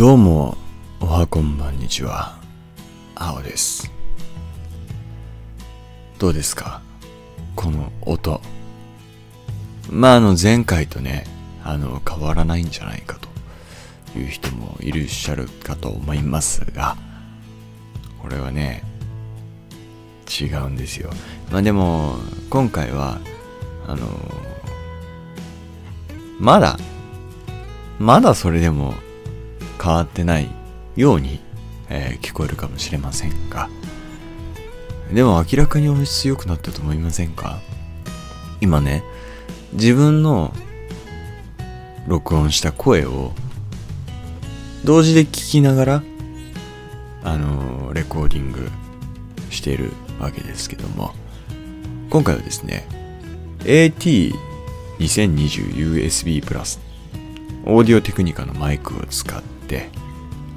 どうも、おはこんばんにちは。青です。どうですか？この音。まあ、あの、前回とね、あの、変わらないんじゃないかという人もいらっしゃるかと思いますが、これはね、違うんですよ。まあでも、今回は、あの、まだ、まだそれでも変わってないように、えー聞こえるかもしれませんが、でも明らかに音質良くなったと思いませんか？今ね、自分の録音した声を同時で聞きながら、あのーレコーディングしているわけですけども、今回はですね、AT2020USB プラスオーディオテクニカのマイクを使って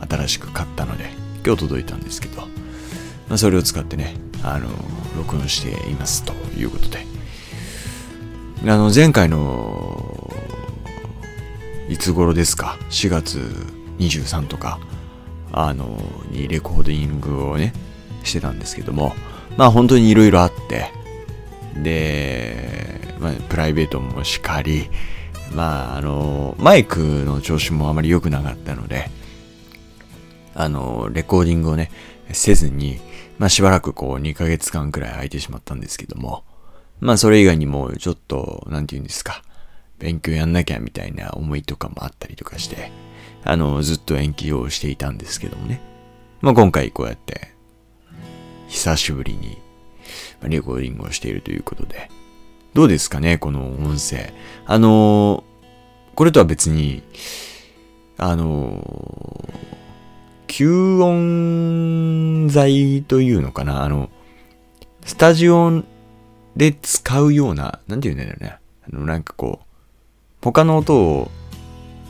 新しく買ったので今日届いたんですけど、まあ、それを使ってねあの録音していますということで。あの前回のいつ頃ですか？4月23とかあのにレコーディングをねしてたんですけどもまあ本当にいろいろあってで、まあ、プライベートもしかりまあ、あの、マイクの調子もあまり良くなかったので、あの、レコーディングをね、せずに、まあしばらくこう2ヶ月間くらい空いてしまったんですけども、まあそれ以外にもちょっと、なんて言うんですか、勉強やんなきゃみたいな思いとかもあったりとかして、あの、ずっと延期をしていたんですけどもね。まあ今回こうやって、久しぶりに、レコーディングをしているということで、どうですかね、この音声。あのーこれとは別に、あのー吸音材というのかな、あの、スタジオで使うような、なんて言うんだろうね。あの、なんかこう、他の音を、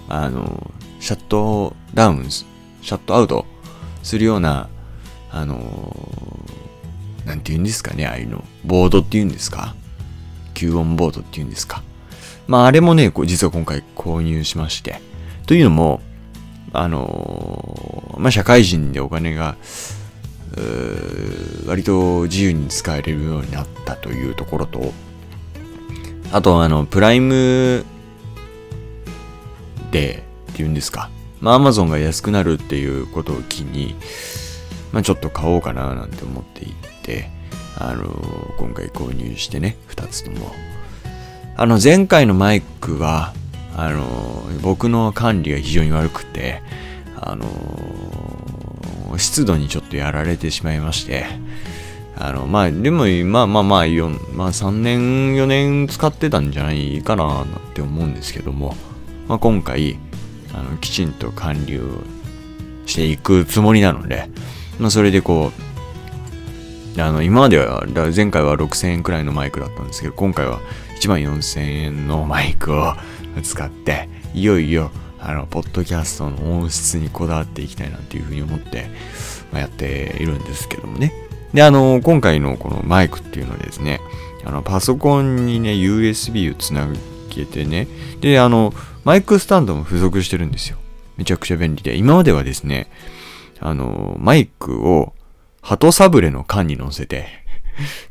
あの、シャットダウン、シャットアウトするような、あのなんて言うんですかね、ああいうの。ボードって言うんですか吸音ボードって言うんですか。まああれもね、実は今回購入しまして。というのも、あのーまあ社会人でお金が、割と自由に使えれるようになったというところと、あとあの、プライムでっていうんですか。まあアマゾンが安くなるっていうことを機に、まあちょっと買おうかななんて思っていて、あのー今回購入してね、二つとも。あの、前回のマイクは、あのー僕の管理が非常に悪くて、あのー湿度にちょっとやられてしまいまして、あの、まあ、でも、まあまあまあ、よまあ3年、4年使ってたんじゃないかな、なんて思うんですけども、まあ今回、あの、きちんと管理をしていくつもりなので、まあそれでこう、あの、今までは、前回は6000円くらいのマイクだったんですけど、今回は1万4000円のマイクを使って、いよいよ、あの、ポッドキャストの音質にこだわっていきたいなっていうふうに思って、まあ、やっているんですけどもね。で、あの、今回のこのマイクっていうのはですね、あの、パソコンにね、USB をつなげてね、で、あの、マイクスタンドも付属してるんですよ。めちゃくちゃ便利で。今まではですね、あの、マイクを鳩サブレの缶に乗せて、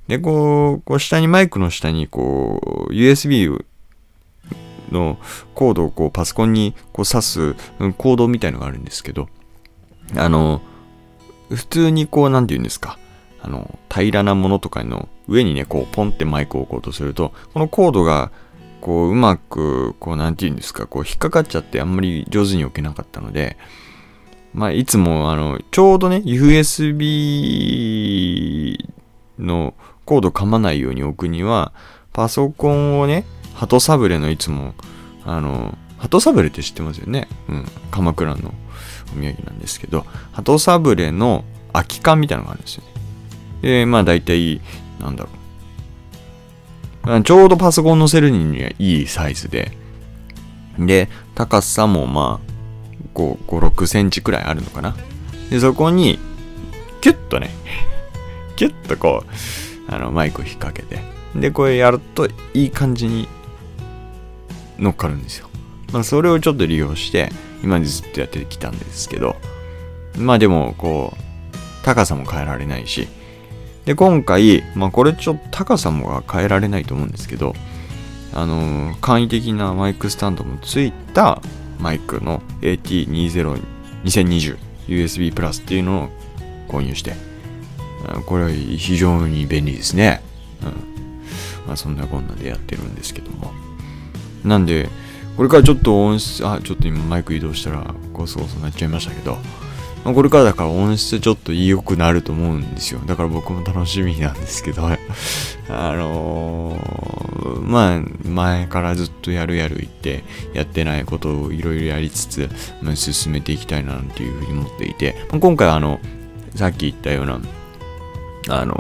で、こう、こう下に、マイクの下に、こう、USB のコードをこうパソコンにこう挿すコードみたいのがあるんですけど、あの、普通にこう、なんて言うんですか、あの、平らなものとかの上にね、こう、ポンってマイクを置こうとすると、このコードが、こう、うまく、こう、なんて言うんですか、こう、引っかかっちゃってあんまり上手に置けなかったので、まあ、いつも、あの、ちょうどね、USB のコード噛まないように置くには、パソコンをね、鳩サブレのいつも、あの、鳩サブレって知ってますよね？うん。鎌倉のお土産なんですけど、鳩サブレの空き缶みたいなのがあるんですよね。で、まあ大体、なんだろう。ちょうどパソコン乗せるにはいいサイズで、で、高さもまあ、5、5、6センチくらいあるのかな。で、そこに、キュッとね、キュッとこう、あの、マイクを引っ掛けて、で、これやるといい感じに乗っかるんですよ。まあ、それをちょっと利用して、今までずっとやってきたんですけど、まあでも、こう、高さも変えられないし、で、今回、まあこれちょっと高さも変えられないと思うんですけど、あのー、簡易的なマイクスタンドもついたマイクの AT2020 USB プラスっていうのを購入して、これは非常に便利ですね。うん。まあそんなこんなでやってるんですけども。なんで、これからちょっと音質、あ、ちょっと今マイク移動したらゴソゴソなっちゃいましたけど、まあ、これからだから音質ちょっと良くなると思うんですよ。だから僕も楽しみなんですけど、あの、まあ、前からずっとやるやる言って、やってないことをいろいろやりつつ、まあ、進めていきたいなっていうふうに思っていて、まあ、今回あの、さっき言ったような、あの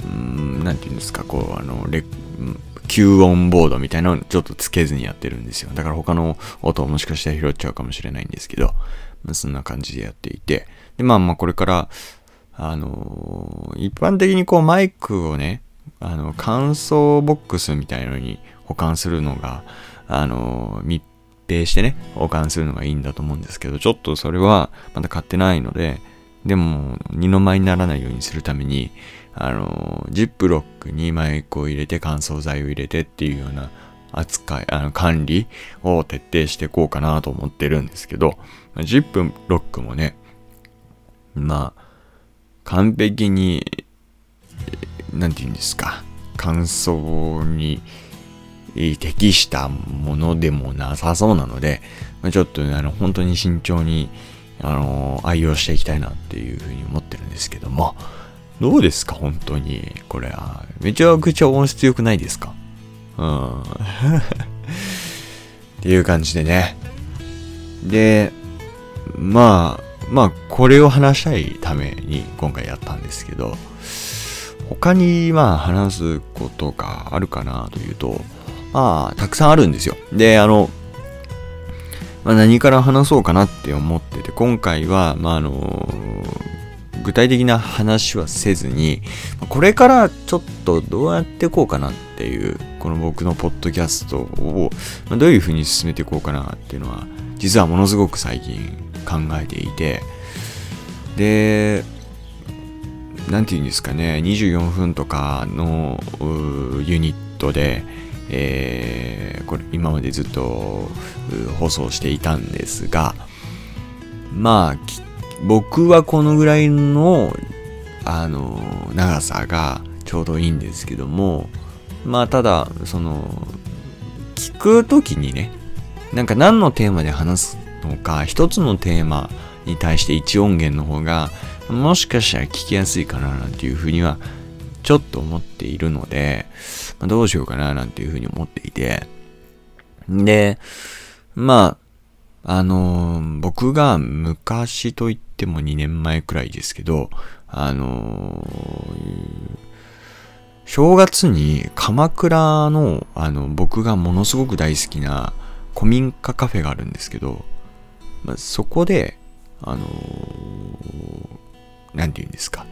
ー、なんて言うんですか、こう、あの、レ吸音ボードみたいなのをちょっとつけずにやってるんですよ。だから他の音をもしかしたら拾っちゃうかもしれないんですけど、まあ、そんな感じでやっていて。で、まあまあこれから、あのー、一般的にこうマイクをね、あの、乾燥ボックスみたいのに保管するのが、あの、密閉してね、保管するのがいいんだと思うんですけど、ちょっとそれはまだ買ってないので、でも、二の舞にならないようにするために、あの、ジップロックにマイクを入れて乾燥剤を入れてっていうような扱い、あの、管理を徹底していこうかなと思ってるんですけど、ジップロックもね、まあ、完璧に、なんて言うんですか、乾燥に適したものでもなさそうなので、ちょっとねあの、本当に慎重に、あの、愛用していきたいなっていうふうに思ってるんですけども、どうですか？本当に。これ、めちゃくちゃ音質良くないですか？うん。っていう感じでね。で、まあ、まあ、これを話したいために今回やったんですけど、他にまあ話すことがあるかなというと、まあ、たくさんあるんですよ。で、あの、まあ、何から話そうかなって思ってて、今回は、まあ、あの、具体的な話はせずに、これからちょっとどうやっていこうかなっていう、この僕のポッドキャストをどういう風に進めていこうかなっていうのは、実はものすごく最近考えていて、で、なんて言うんですかね、24分とかのユニットで、えー、これ今までずっと放送していたんですが、まあ、僕はこのぐらいの、あの、長さがちょうどいいんですけども、まあ、ただ、その、聞くときにね、なんか何のテーマで話すのか、一つのテーマに対して一音源の方が、もしかしたら聞きやすいかななんていうふうには、ちょっと思っているので、まあ、どうしようかななんていうふうに思っていて、で、まあ、あのー、僕が昔と言っても2年前くらいですけど、あのー、正月に鎌倉の、あの、僕がものすごく大好きな古民家カフェがあるんですけど、まあ、そこで、あのー、なんて言うんですか、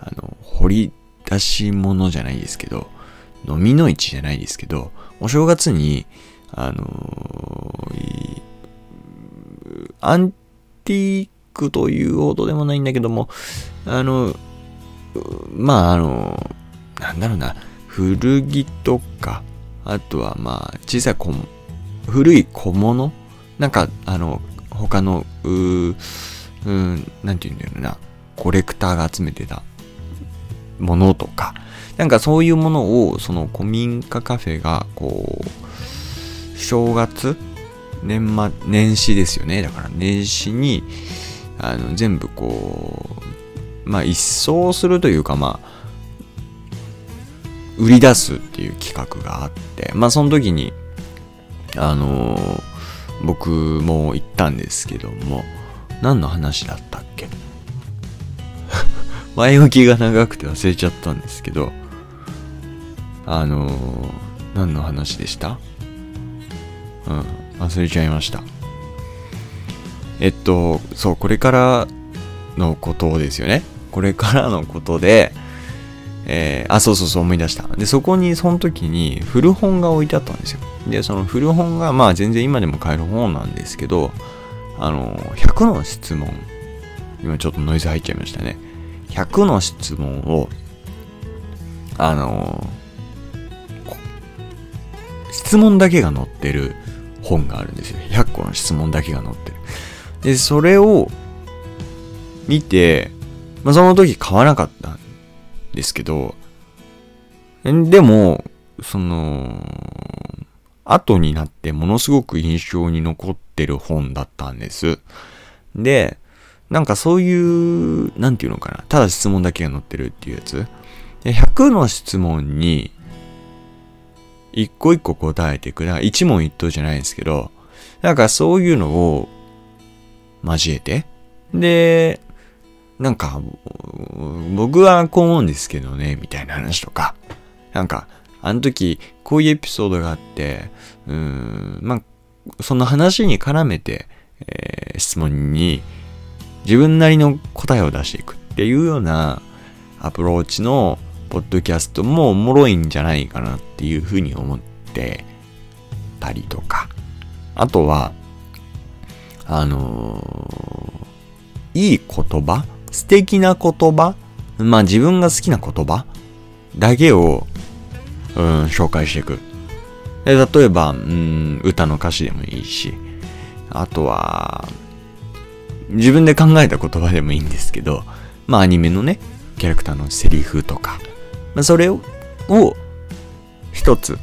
あの、掘り出し物じゃないですけど、飲みの市じゃないですけど、お正月に、あのー、アンティークというほどでもないんだけども、あの、まあ、あの、なんだろうな、古着とか、あとはまあ、小さい小、古い小物？なんか、あの、他の、うー、うん、なんて言うんだろうな、コレクターが集めてたものとか、なんかそういうものを、その古民家カフェが、こう、正月年末、年始ですよね。だから年始に、あの、全部こう、まあ一掃するというか、まあ、売り出すっていう企画があって、まあその時に、あのー、僕も行ったんですけども、何の話だったっけ？前置きが長くて忘れちゃったんですけど、あのー、何の話でした？うん、忘れちゃいました。えっと、そう、これからのことですよね。これからのことで、えー、あ、そうそうそう思い出した。で、そこに、その時に古本が置いてあったんですよ。で、その古本が、まあ全然今でも買える本なんですけど、あの、100の質問。今ちょっとノイズ入っちゃいましたね。100の質問を、あの、質問だけが載ってる本があるんですよ。100個の質問だけが載ってる。で、それを見て、まあ、その時買わなかったんですけど、でも、その、後になってものすごく印象に残ってる本だったんです。で、なんかそういう、なんていうのかな。ただ質問だけが載ってるっていうやつ。100の質問に、一個一個答えていく。だから一問一答じゃないんですけど、なんかそういうのを交えて、で、なんか、僕はこう思うんですけどね、みたいな話とか、なんか、あの時、こういうエピソードがあって、うーん、まあ、その話に絡めて、えー、質問に自分なりの答えを出していくっていうようなアプローチのポッドキャストもおもろいんじゃないかなっていうふうに思ってたりとか。あとは、あのー、いい言葉素敵な言葉まあ自分が好きな言葉だけを、うん、紹介していく。で例えば、うん、歌の歌詞でもいいし、あとは、自分で考えた言葉でもいいんですけど、まあアニメのね、キャラクターのセリフとか、まあ、それを、を一つ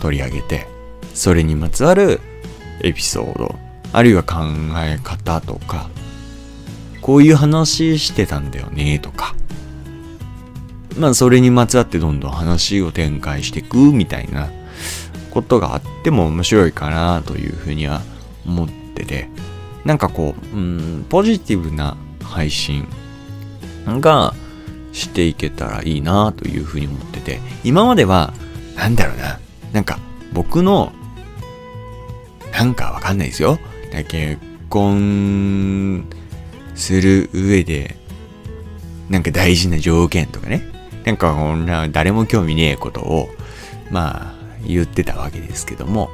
取り上げて、それにまつわるエピソード、あるいは考え方とか、こういう話してたんだよねとか、まあそれにまつわってどんどん話を展開していくみたいなことがあっても面白いかなというふうには思ってて、なんかこう、うん、ポジティブな配信がしていけたらいいなというふうに思ってて、今までは、なんだろうな、なんか僕の、なんかわかんないですよ。結婚する上で、なんか大事な条件とかね。なんかこんな誰も興味ねえことを、まあ言ってたわけですけども、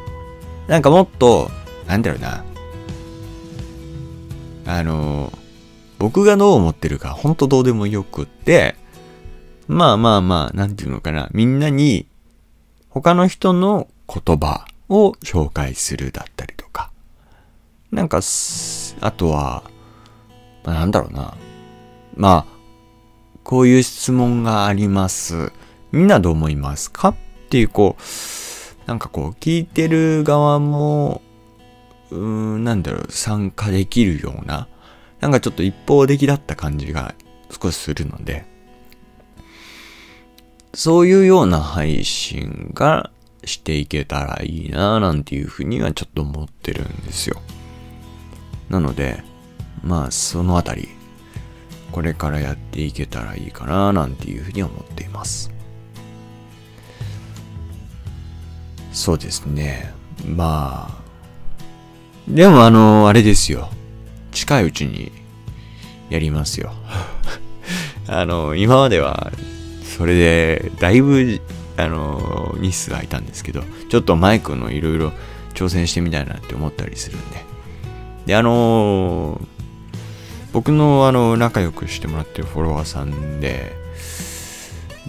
なんかもっと、なんだろうな、あの、僕がどう思ってるか、ほんとどうでもよくって、まあまあまあ、なんていうのかな、みんなに、他の人の言葉を紹介するだったりとか、なんか、あとは、まあ、なんだろうな。まあ、こういう質問があります。みんなどう思いますか？っていう、こう、なんかこう、聞いてる側も、うーん、なんだろう、参加できるような、なんかちょっと一方的だった感じが少しするので、そういうような配信がしていけたらいいなぁなんていうふうにはちょっと思ってるんですよ。なので、まあそのあたり、これからやっていけたらいいかななんていうふうに思っています。そうですね。まあ、でもあの、あれですよ。近いうちにやりますよ。あの、今までは、それで、だいぶ、あの、日数空いたんですけど、ちょっとマイクのいろいろ挑戦してみたいなって思ったりするんで。で、あの僕のあの、仲良くしてもらってるフォロワーさんで、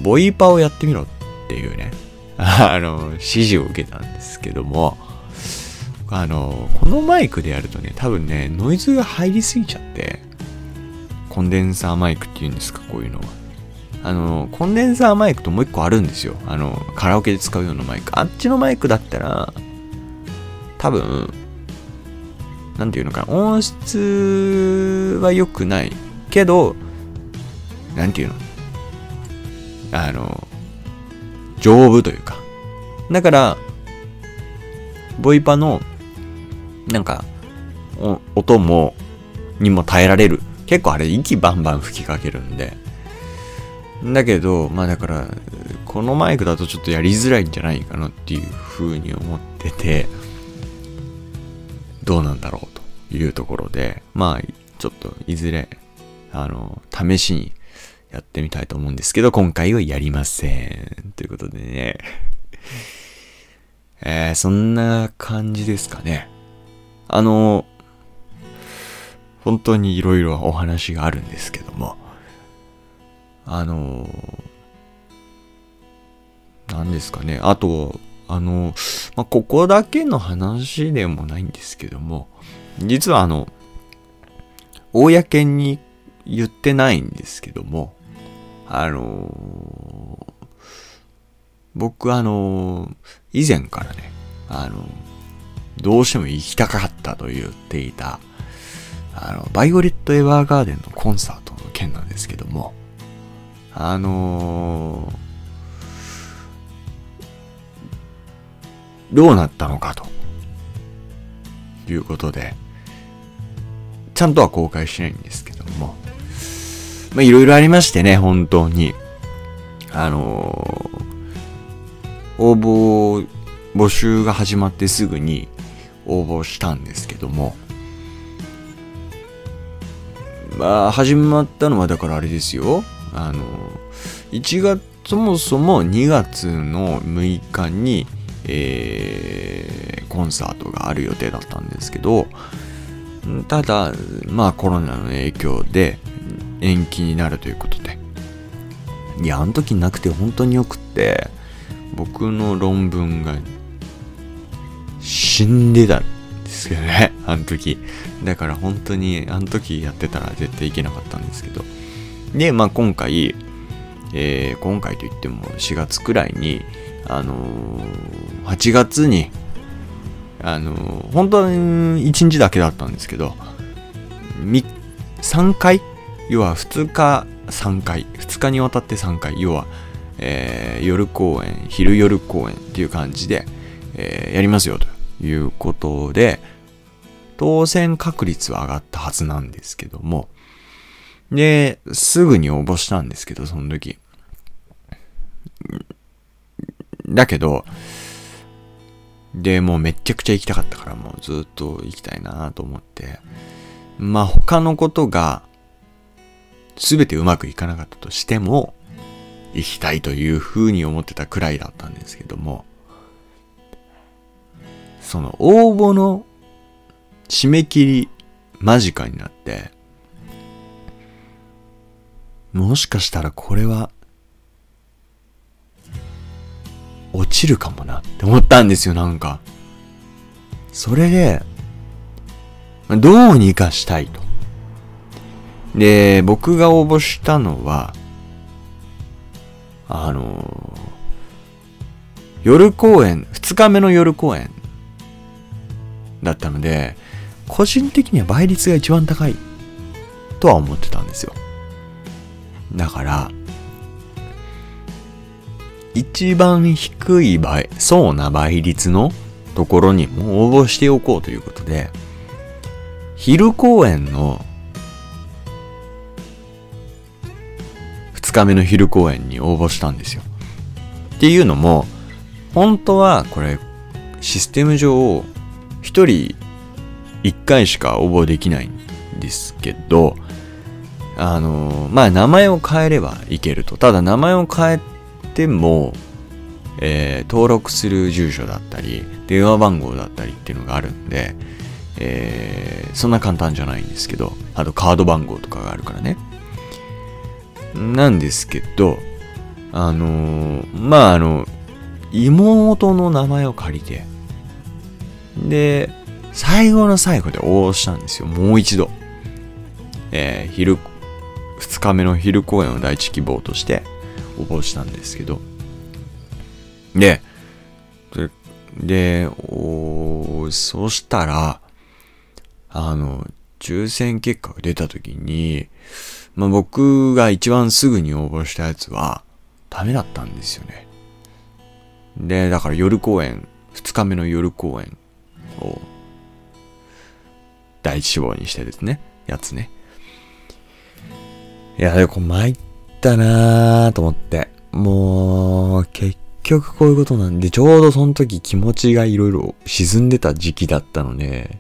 ボイパをやってみろっていうね、あの、指示を受けたんですけども、あの、このマイクでやるとね、多分ね、ノイズが入りすぎちゃって、コンデンサーマイクっていうんですか、こういうのは。あの、コンデンサーマイクともう一個あるんですよ。あの、カラオケで使うようなマイク。あっちのマイクだったら、多分、なんていうのかな、音質は良くないけど、なんていうのあの、丈夫というか。だから、ボイパのなんか、音も、にも耐えられる。結構あれ息バンバン吹きかけるんで。だけど、まあだから、このマイクだとちょっとやりづらいんじゃないかなっていう風に思ってて、どうなんだろうというところで、まあ、ちょっといずれ、あの、試しにやってみたいと思うんですけど、今回はやりません。ということでね。えー、そんな感じですかね。あの、本当に色々お話があるんですけども、あの、何ですかね。あと、あの、まあ、ここだけの話でもないんですけども、実はあの、公に言ってないんですけども、あの僕あの以前からね、あのどうしても行きたかったと言っていた、あの、バイオレット・エヴァーガーデンのコンサートの件なんですけども、あのー、どうなったのかと、いうことで、ちゃんとは公開しないんですけども、まあ、いろいろありましてね、本当に。あのー、応募、募集が始まってすぐに応募したんですけども、まあ、始まったのはだからあれですよ。あの、1月、そもそも2月の6日に、えー、コンサートがある予定だったんですけど、ただ、まあコロナの影響で延期になるということで。いや、あの時なくて本当によくって、僕の論文が死んでたんですけどね、あの時。だから本当にあの時やってたら絶対いけなかったんですけど。で、まあ今回、えー、今回といっても4月くらいに、あのー、8月に、あのー、本当に1日だけだったんですけど、3回？要は2日3回、2日にわたって3回、要は、えー、夜公演、昼夜公演っていう感じで、えー、やりますよということで、当選確率は上がったはずなんですけども、で、すぐに応募したんですけど、その時。だけど、で、もうめちゃくちゃ行きたかったから、もうずっと行きたいなと思って。まあ他のことが全てうまくいかなかったとしても、行きたいという風に思ってたくらいだったんですけども、その応募の締め切り間近になって、もしかしたらこれは、落ちるかもなって思ったんですよ、なんか。それで、どうにかしたいと。で、僕が応募したのは、あの、夜公演、二日目の夜公演だったので、個人的には倍率が一番高いとは思ってたんですよ。だから、一番低い倍、そうな倍率のところにも応募しておこうということで、昼公演の2日目の昼公演に応募したんですよ。っていうのも、本当はこれシステム上1人1回しか応募できないんですけど、あの、まあ名前を変えればいけると。ただ名前を変えても、えー、登録する住所だったり、電話番号だったりっていうのがあるんで、えー、そんな簡単じゃないんですけど、あとカード番号とかがあるからね。なんですけど、あのー、まあ、あの、妹の名前を借りて、で、最後の最後で応募したんですよ。もう一度。えー、昼、二日目の昼公演を第一希望として応募したんですけど。で、で、でおそしたら、あの、抽選結果が出た時に、まあ、僕が一番すぐに応募したやつは、ダメだったんですよね。で、だから夜公演、二日目の夜公演を、第一志望にしてですね、やつね。いや、でも参ったなぁと思って。もう、結局こういうことなんで、ちょうどその時気持ちがいろいろ沈んでた時期だったので、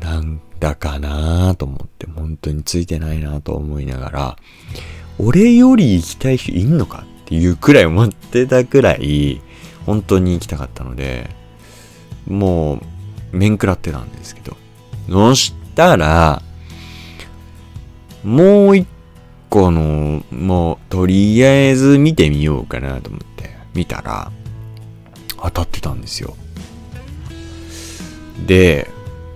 なんだかなぁと思って、本当についてないなと思いながら、俺より行きたい人いんのかっていうくらい思ってたくらい、本当に行きたかったので、もう、面食らってたんですけど。そしたら、もう一個の、もう、とりあえず見てみようかなと思って、見たら、当たってたんですよ。で、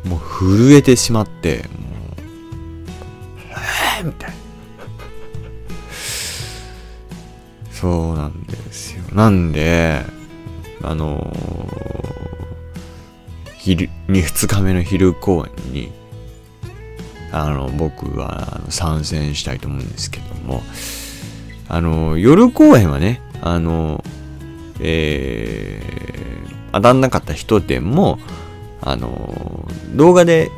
もう震えてしまって、もう、えーみたいな。そうなんですよ。なんで、あのー、昼、2日目の昼公演に、あの、僕は参戦したいと思うんですけども、あの、夜公演はね、あの、えー、当たんなかった人でも、あの、動画で、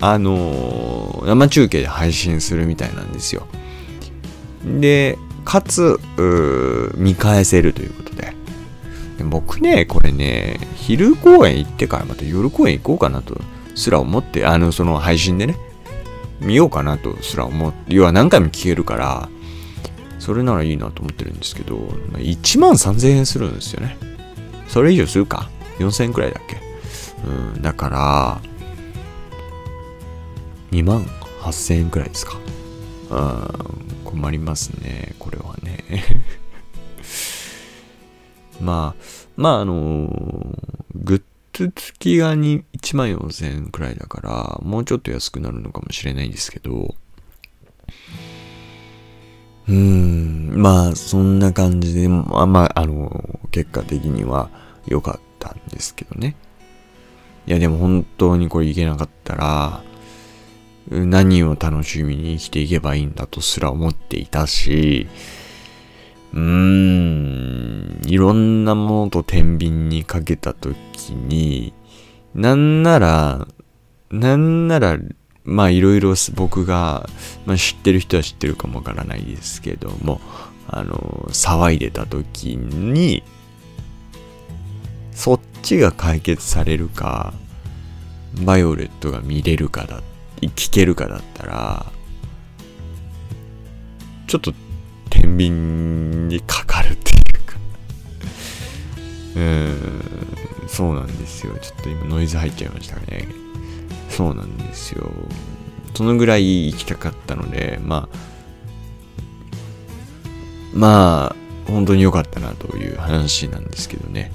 あの、生中継で配信するみたいなんですよ。で、かつ、見返せるということ。僕ね、これね、昼公演行ってからまた夜公演行こうかなとすら思って、あの、その配信でね、見ようかなとすら思って、要は何回も聞けるから、それならいいなと思ってるんですけど、1万3000円するんですよね。それ以上するか ?4000 円くらいだっけ？うん、だから、2万8000円くらいですか。うん、困りますね、これはね。まあ、まあ、あのグッズ付きが1万4000円くらいだから、もうちょっと安くなるのかもしれないんですけど、うーん、まあ、そんな感じで、まあ、まあ、あの、結果的には良かったんですけどね。いやでも本当にこれいけなかったら、何を楽しみに生きていけばいいんだとすら思っていたし、うーん、いろんなものと天秤にかけたときに、なんなら、なんなら、まあいろいろ僕が、まあ、知ってる人は知ってるかもわからないですけども、あの、騒いでたときに、そっちが解決されるか、バイオレットが見れるかだ、聞けるかだったら、ちょっと天秤にかかるっていうかうん、そうなんですよ。ちょっと今ノイズ入っちゃいましたね。そうなんですよ。そのぐらい行きたかったので、まあ、まあ、本当に良かったなという話なんですけどね。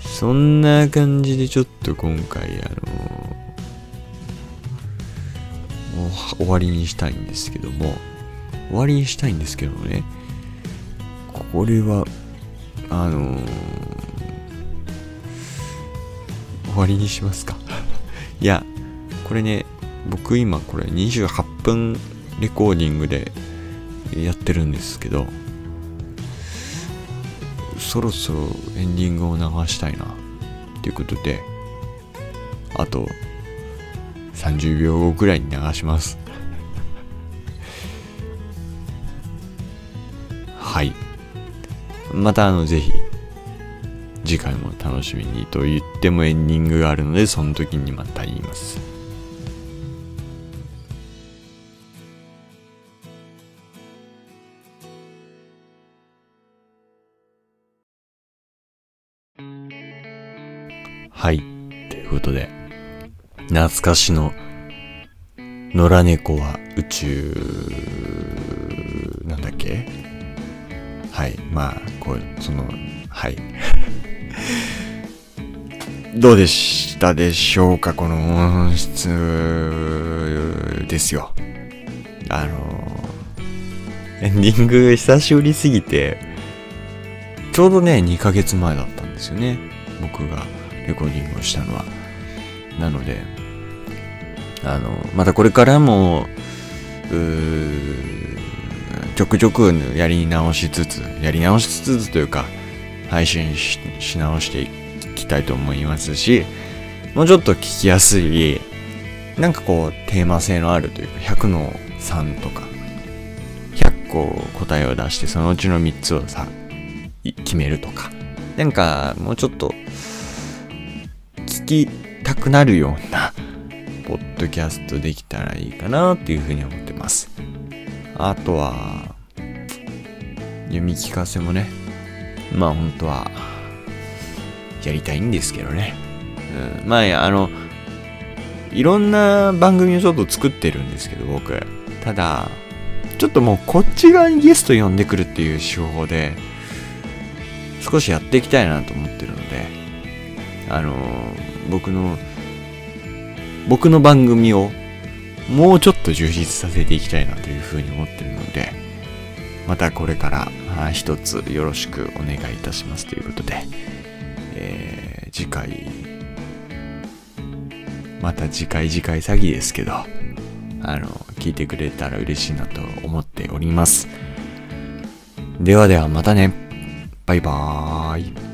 そんな感じでちょっと今回、あのもう終わりにしたいんですけども、終わりにしたいんですけどね、これは、あのー、終わりにしますか。いや、これね、僕今これ28分レコーディングでやってるんですけど、そろそろエンディングを流したいなっていうことであと30秒後くらいに流します。はい。またあのぜひ次回も楽しみにと言ってもエンディングがあるのでその時にまた言います。はい。ということで、懐かしの野良猫は宇宙、なんだっけ？はい。まあ、こう、その、はい。どうでしたでしょうか？この音質ですよ。あの、エンディング久しぶりすぎて、ちょうどね、2ヶ月前だったんですよね。僕がレコーディングをしたのは。なので、あの、またこれからも、ちょくちょくやり直しつつ、やり直しつつというか、配信し直していきたいと思いますし、もうちょっと聞きやすい、なんかこう、テーマ性のあるというか、100の3とか、100個答えを出して、そのうちの3つをさ、決めるとか、なんか、もうちょっと、聞きたくなるような、ポッドキャストできたらいいかなっていうふうに思ってます。あとは、読み聞かせもね、まあ本当は、やりたいんですけどね。うん、まあ、あの、いろんな番組をちょっと作ってるんですけど、僕。ただ、ちょっともうこっち側にゲスト呼んでくるっていう手法で、少しやっていきたいなと思ってるので、あの僕の、僕の番組をもうちょっと充実させていきたいなというふうに思ってるので、またこれから一つよろしくお願いいたしますということで、えー、次回、また次回次回詐欺ですけど、あの、聞いてくれたら嬉しいなと思っております。ではではまたね。バイバーイ。